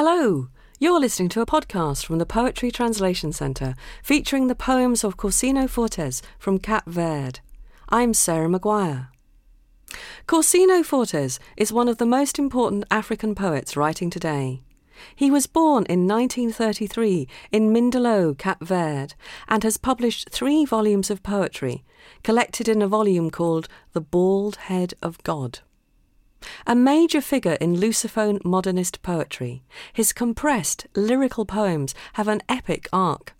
Hello! You're listening to a podcast from the Poetry Translation Centre featuring the poems of Corsino Fortes from Cap Verde. I'm Sarah Maguire. Corsino Fortes is one of the most important African poets writing today. He was born in 1933 in Mindelo, Cap Verde, and has published three volumes of poetry, collected in a volume called The Bald Head of God. A major figure in Lusophone modernist poetry, his compressed lyrical poems have an epic arc.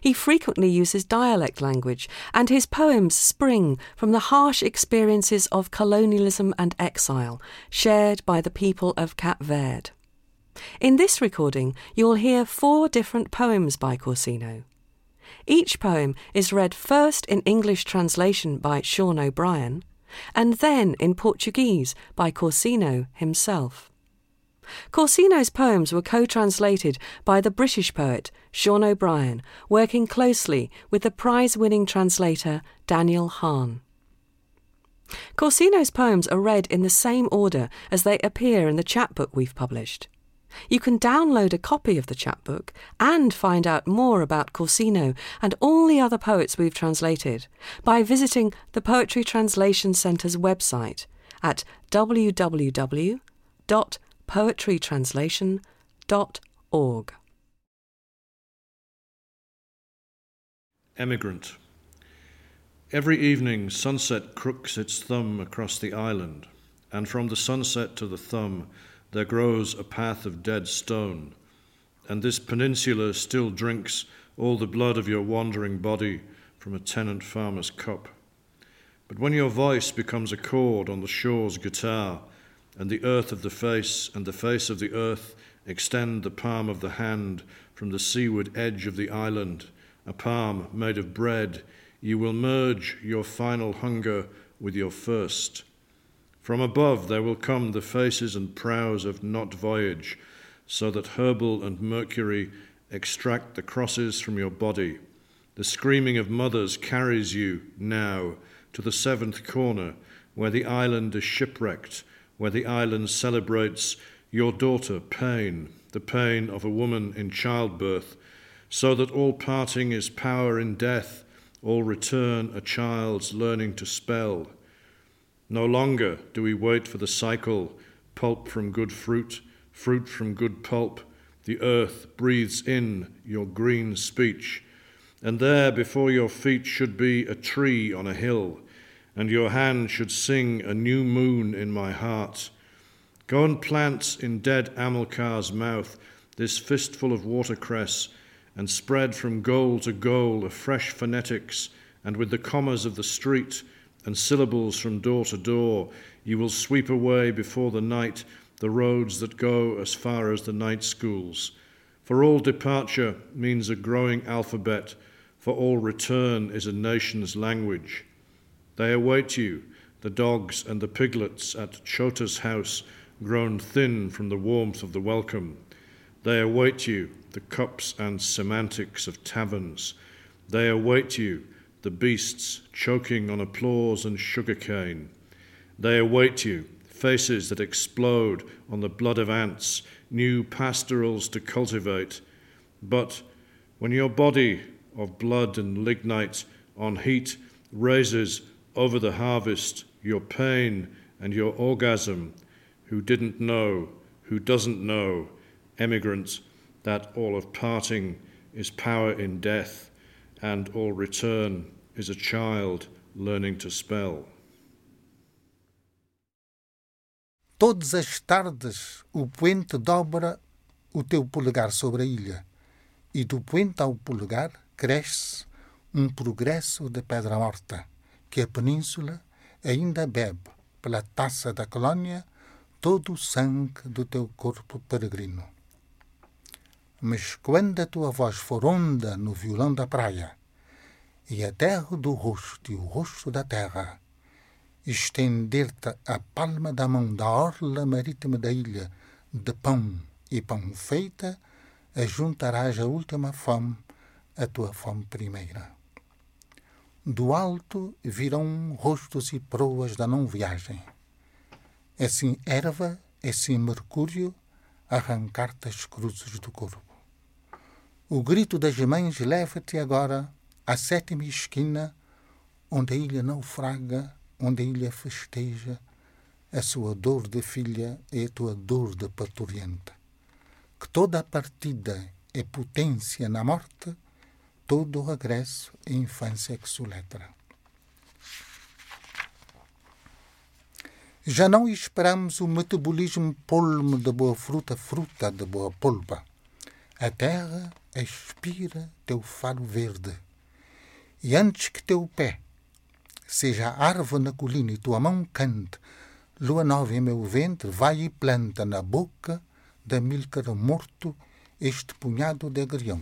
He frequently uses dialect language, and his poems spring from the harsh experiences of colonialism and exile shared by the people of Cap Verde. In this recording, you'll hear four different poems by Corsino. Each poem is read first in English translation by Sean O'Brien, and then in Portuguese by Corsino himself. Corsino's poems were co translated by the British poet Sean O'Brien, working closely with the prize winning translator Daniel Hahn. Corsino's poems are read in the same order as they appear in the chapbook we've published. You can download a copy of the chapbook and find out more about Corsino and all the other poets we've translated by visiting the Poetry Translation Centre's website at www.poetrytranslation.org. Emigrant. Every evening, sunset crooks its thumb across the island, and from the sunset to the thumb, there grows a path of dead stone, and this peninsula still drinks all the blood of your wandering body from a tenant farmer's cup. But when your voice becomes a chord on the shore's guitar, and the earth of the face and the face of the earth extend the palm of the hand from the seaward edge of the island, a palm made of bread, you will merge your final hunger with your first from above there will come the faces and prows of not voyage, so that Herbal and Mercury extract the crosses from your body. The screaming of mothers carries you now to the seventh corner, where the island is shipwrecked, where the island celebrates your daughter, pain, the pain of a woman in childbirth, so that all parting is power in death, all return a child's learning to spell. No longer do we wait for the cycle pulp from good fruit, fruit from good pulp. The earth breathes in your green speech. And there before your feet should be a tree on a hill, and your hand should sing a new moon in my heart. Go and plant in dead Amilcar's mouth this fistful of watercress, and spread from goal to goal a fresh phonetics, and with the commas of the street, and syllables from door to door, you will sweep away before the night the roads that go as far as the night schools. For all departure means a growing alphabet, for all return is a nation's language. They await you, the dogs and the piglets at Chota's house, grown thin from the warmth of the welcome. They await you, the cups and semantics of taverns. They await you, the beasts choking on applause and sugarcane. They await you, faces that explode on the blood of ants, new pastorals to cultivate. But when your body of blood and lignite on heat raises over the harvest your pain and your orgasm, who didn't know, who doesn't know, emigrant, that all of parting is power in death and all return is a child learning to spell. Todas as tardes o poente dobra o teu polegar sobre a ilha, e do poente ao polegar cresce um progresso de pedra morta, que a península ainda bebe pela taça da colônia todo o sangue do teu corpo peregrino. Mas quando a tua voz for onda no violão da praia, e a terra do rosto e o rosto da terra, estender-te a palma da mão da orla marítima da ilha de pão e pão feita, ajuntarás a última fome à tua fome primeira. Do alto virão rostos e proas da não viagem. Assim erva, assim mercúrio, arrancar-te as cruzes do corpo. O grito das mães leva-te agora à sétima esquina, onde a ilha naufraga, onde a ilha festeja, a sua dor de filha é a tua dor de parturienta. Que toda a partida é potência na morte, todo o regresso é infância que soletra. Já não esperamos o metabolismo polme da boa fruta, fruta da boa polpa. A terra expira teu faro verde. E antes que teu pé seja árvore na colina e tua mão cante, lua nova em meu ventre, vai e planta na boca da mílcara morto este punhado de agrião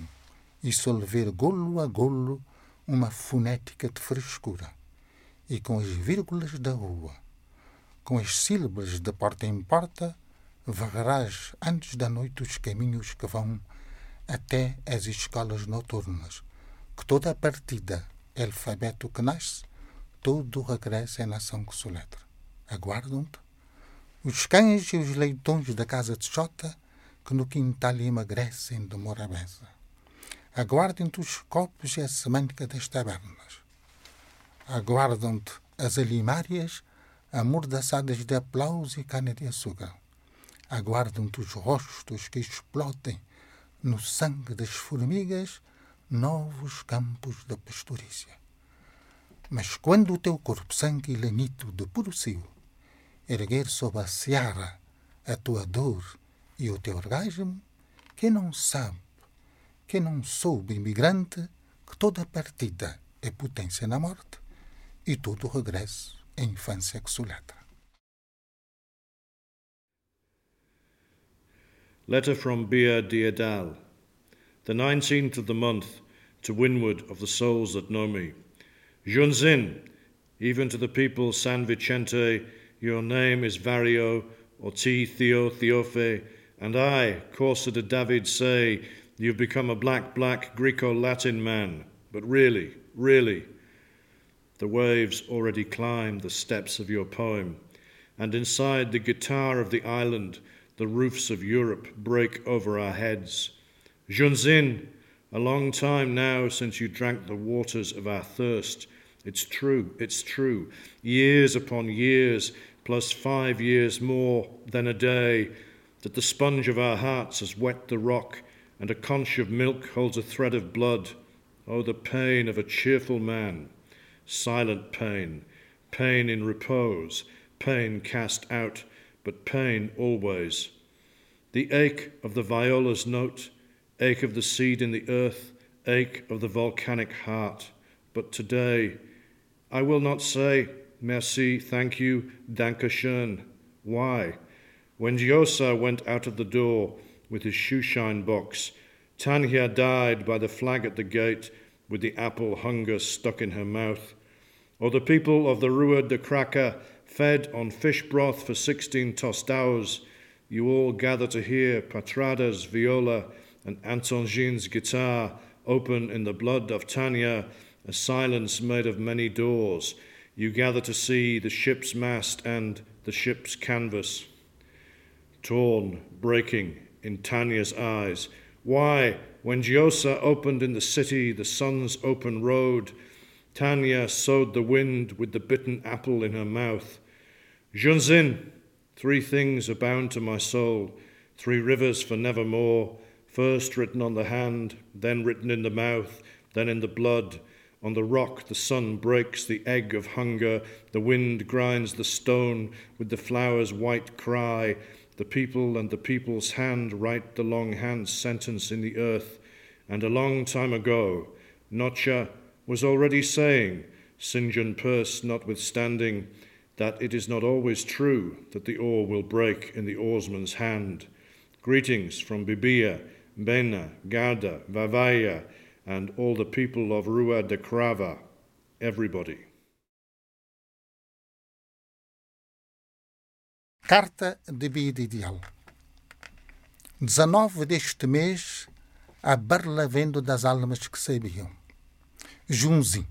e solver golo a golo uma fonética de frescura. E com as vírgulas da rua com as sílabas de porta em porta, varrerás antes da noite os caminhos que vão até as escolas noturnas, que toda a partida alfabeto que nasce, todo o regresso é nação que soletra. Aguardam-te os cães e os leitões da casa de Jota, que no quintal emagrecem de morabeza. Aguardem-te os copos e a semântica das tabernas. Aguardam-te as alimárias amordaçadas de aplauso e cana de açúcar. Aguardam-te os rostos que explodem no sangue das formigas novos campos da pastorícia. Mas quando o teu corpo sangue lanito de puro cio erguer sob a seara a tua dor e o teu orgasmo, quem não sabe, quem não soube imigrante, que toda partida é potência na morte e todo regresso a infância que. Letter from Bia Diadal, the 19th of the month, to windward of the souls that know me. Junzin, even to the people San Vicente, your name is Vario, or T. Theo Theophe, and I, Corsa de David, say, you've become a black, black Greco Latin man. But really, really, the waves already climb the steps of your poem, and inside the guitar of the island, the roofs of Europe break over our heads. Junzin, a long time now since you drank the waters of our thirst. It's true, it's true. Years upon years, plus five years more than a day, that the sponge of our hearts has wet the rock, and a conch of milk holds a thread of blood. Oh, the pain of a cheerful man silent pain, pain in repose, pain cast out, but pain always. The ache of the viola's note, ache of the seed in the earth, ache of the volcanic heart. But today, I will not say, merci, thank you, danke schön. Why? When Giosa went out of the door with his shoeshine box, Tanya died by the flag at the gate with the apple hunger stuck in her mouth or the people of the Rua de Craca fed on fish broth for 16 tostaos, you all gather to hear Patrada's viola and Antongin's guitar open in the blood of Tanya, a silence made of many doors. You gather to see the ship's mast and the ship's canvas. Torn, breaking in Tanya's eyes. Why, when Giosa opened in the city the sun's open road, Tanya sowed the wind with the bitten apple in her mouth. Junzin, three things abound to my soul, three rivers for nevermore, first written on the hand, then written in the mouth, then in the blood. On the rock the sun breaks the egg of hunger, the wind grinds the stone with the flower's white cry. The people and the people's hand write the long hand sentence in the earth. And a long time ago, Notcha was already saying, St. John Perse notwithstanding, that it is not always true that the oar will break in the oarsman's hand. Greetings from Bibia, Bena, Garda, Vavaya, and all the people of Rua de Craca, everybody. Carta de vida ideal. 19 deste mês, a Barlavendo das Almas que sabiam. Junzi.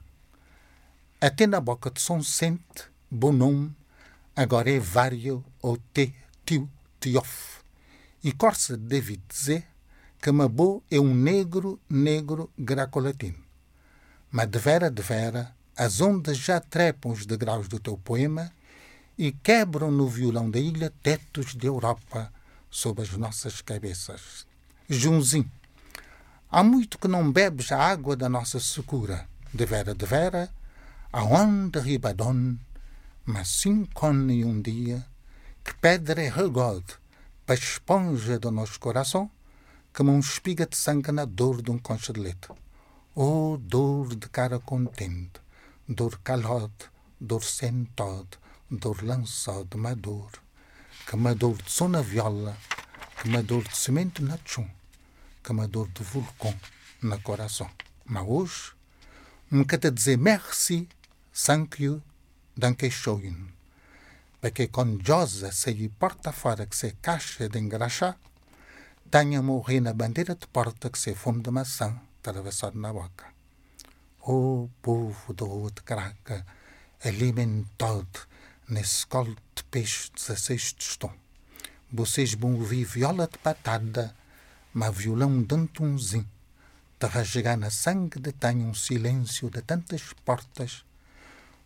Até na boca de São Sente, bom nome, agora é Vário ou Te Tio Tiof. E corsa David dizer que Mabô é um negro, negro greco-latino. Mas de vera, de vera, as ondas já trepam os degraus do teu poema e quebram no violão da ilha tetos de Europa sob as nossas cabeças. Junzinho, há muito que não bebes a água da nossa secura. De vera, de vera, aonde ribadon, mas cincone um dia, que pedra é regode, para esponja do nosso coração, como um espiga de sangue na dor de um concha de leite. Oh, dor de cara contente, dor calote, dor sentode, dor lançado, mador, que mador de sona viola, que mador de semente na chum, que mador de vulcão na coração. Mas hoje, me quer dizer merci, thank you, danke schön. Porque com Josa sair porta fora que se caixa de engraxar, tenha morrer na bandeira de porta que se fumo de maçã atravessado na boca. O povo do outro craca, alimentado nesse colo de peixe 16 de estão. Vocês vão ouvir viola de patada, mas violão de antunzinho, de rasgar na sangue de um silêncio de tantas portas.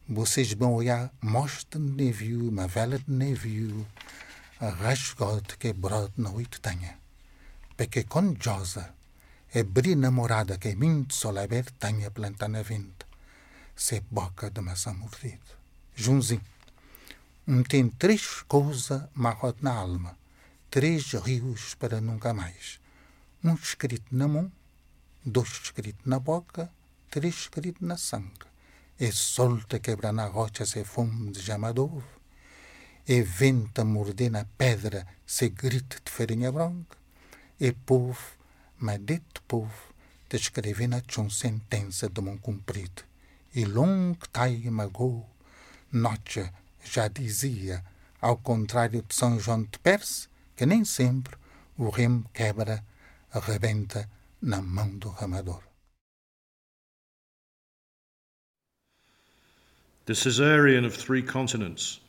Vocês vão olhar mostra de navio, uma vela de navio, a rasgote que brode na oito tenha perché con Giosa e bri namorada che mint sola ver tanha planta na venta, se boca de maçã mordida. Junzinho, um tem três coisas marrot na alma, três rios para nunca mais. Um escrito na mão, dois escritos na boca, três escritos na sangue. É sol te quebrar na rocha se fumo de jamador, é vento a morder na pedra se grito de farinha branca, e povo, mas dito povo, descrever na uma sentença de mão cumprido. E longo tai magou, noite já dizia, ao contrário de São João de Perse, que nem sempre o remo quebra, arrebenta na mão do ramador. The Caesarean of three continents.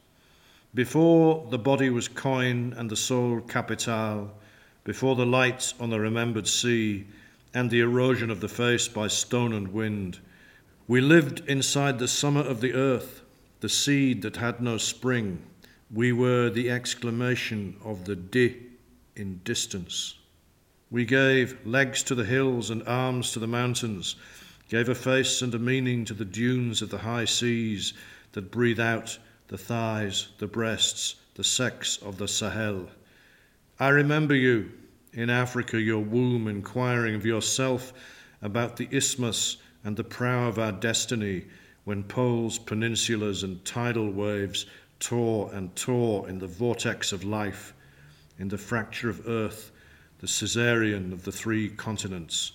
Before the body was coin and the soul capital, before the light on the remembered sea and the erosion of the face by stone and wind. We lived inside the summer of the earth, the seed that had no spring. We were the exclamation of the di in distance. We gave legs to the hills and arms to the mountains, gave a face and a meaning to the dunes of the high seas that breathe out the thighs, the breasts, the sex of the Sahel. I remember you in Africa, your womb, inquiring of yourself about the isthmus and the prow of our destiny, when poles, peninsulas, and tidal waves tore and tore in the vortex of life, in the fracture of earth, the Caesarean of the three continents.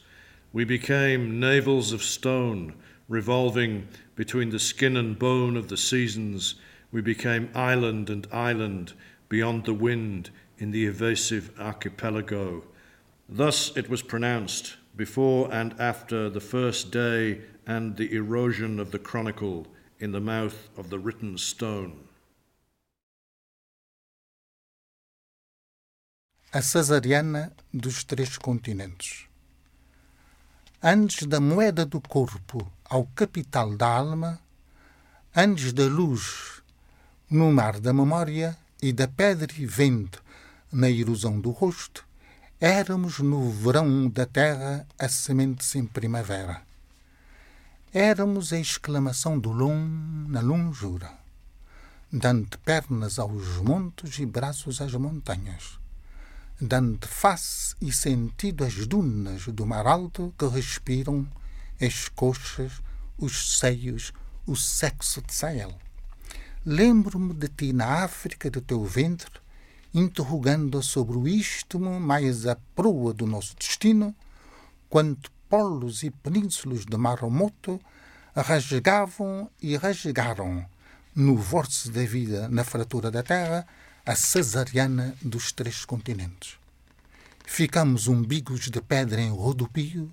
We became navels of stone, revolving between the skin and bone of the seasons. We became island and island beyond the wind in the evasive archipelago. Thus it was pronounced before and after the first day and the erosion of the chronicle in the mouth of the written stone. A Cesariana dos Três Continentes. Antes da moeda do corpo ao capital da alma, antes da luz no mar da memória e da pedra e vento na erosão do rosto, éramos no verão da terra a semente sem primavera. Éramos a exclamação do long na longura, dando pernas aos montes e braços às montanhas, dando face e sentido às dunas do mar alto que respiram as coxas, os seios, o sexo de Sahel. Lembro-me de ti na África do teu ventre, interrogando sobre o istmo mais a proa do nosso destino, quando polos e penínsulas de mar remoto rasgavam e rasgaram, no vórtice da vida, na fratura da terra, a cesariana dos três continentes. Ficamos umbigos de pedra em rodopio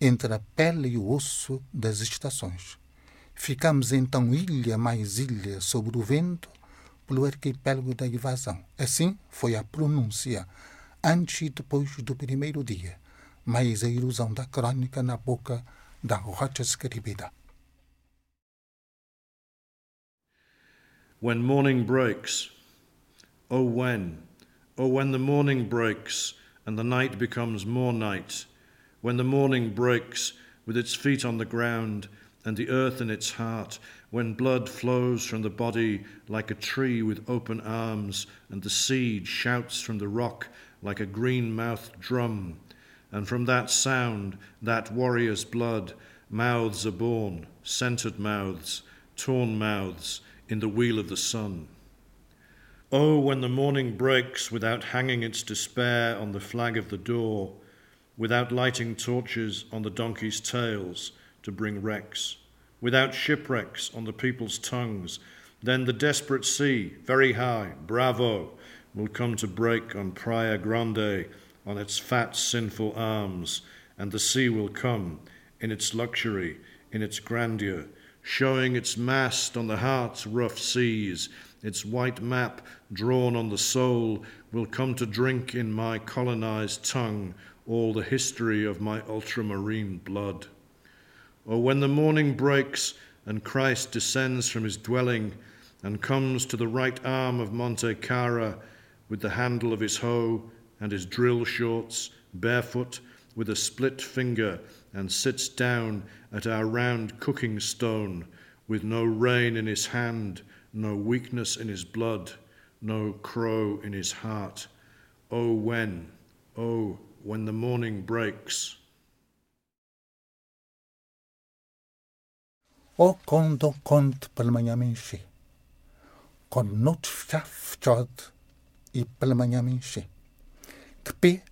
entre a pele e o osso das estações. Ficamos então ilha mais ilha sobre o vento, pelo arquipélago da invasão. Assim foi a pronúncia antes e depois do primeiro dia, mais a ilusão da crônica na boca da rocha escrevida. When morning breaks, oh when, oh when the morning breaks and the night becomes more night, when the morning breaks with its feet on the ground and the earth in its heart, when blood flows from the body like a tree with open arms, and the seed shouts from the rock like a green mouthed drum, and from that sound, that warrior's blood, mouths are born, scented mouths, torn mouths, in the wheel of the sun. Oh, when the morning breaks without hanging its despair on the flag of the door, without lighting torches on the donkeys' tails to bring wrecks, without shipwrecks on the people's tongues, then the desperate sea, very high, bravo, will come to break on Praia Grande on its fat, sinful arms, and the sea will come in its luxury, in its grandeur, showing its mast on the heart's rough seas, its white map drawn on the soul, will come to drink in my colonized tongue all the history of my ultramarine blood. Or when the morning breaks and Christ descends from his dwelling and comes to the right arm of Monte Cara with the handle of his hoe and his drill shorts, barefoot, with a split finger, and sits down at our round cooking stone with no rein in his hand, no weakness in his blood, no crow in his heart. Oh, when, oh, when the morning breaks. O quando noite chafchode e pela me enche, que pé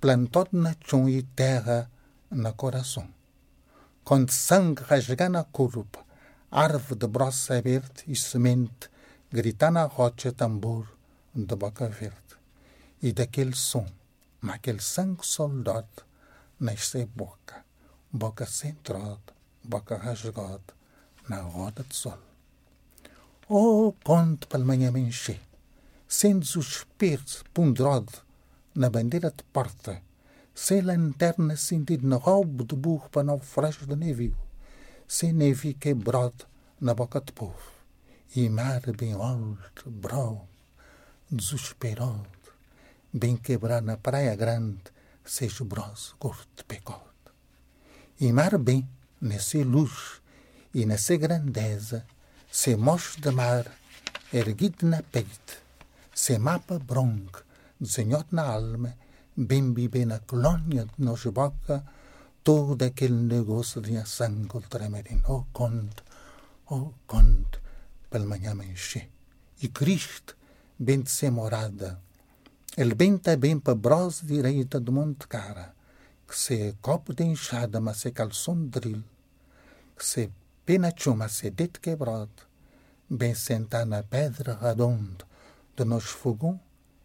plantado na chão e terra na coração, quando sangue rasgar na curva, árvore de broça aberta e semente, gritar na rocha tambor de boca verde, e daquele som, naquele sangue soldado, nasce boca, boca centrada, boca rasgada, na roda de sol. Oh, conte para manhã me encher, sentes o espelho ponderado na bandeira de porta, sem lanterna sentido no roubo de burro para naufrágio de navio, sem navio quebrado na boca de povo, e mar bem alto, bravo, desesperado, bem quebrado na praia grande, seja broso, gordo pecado. E mar bem, nessa luz e nessa grandeza, se mocho de mar, erguido na peito, se mapa bronco, desenhado na alma, bem bebê na colônia de nos boca, todo aquele negócio de sangue ultramarino. Oh, conto, oh, conto, pela manhã me enche. E Cristo, bem de ser morada, ele bem está bem para brosa direita do Monte Cara, que se copo de enxada, mas se calção de drill, que se pena chuma, se dete quebrado, bem sentar na pedra redonda do nosso fogão,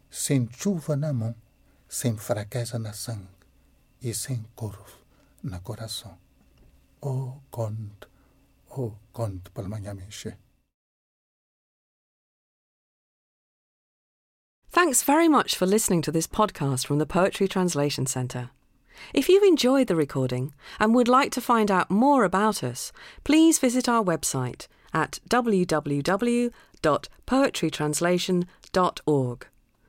sem chuva na mão, sem fraqueza na sangue e sem corvo na. Oh, oh. Thanks very much for listening to this podcast from the Poetry Translation Centre. If you've enjoyed the recording and would like to find out more about us, please visit our website at www.poetrytranslation.org.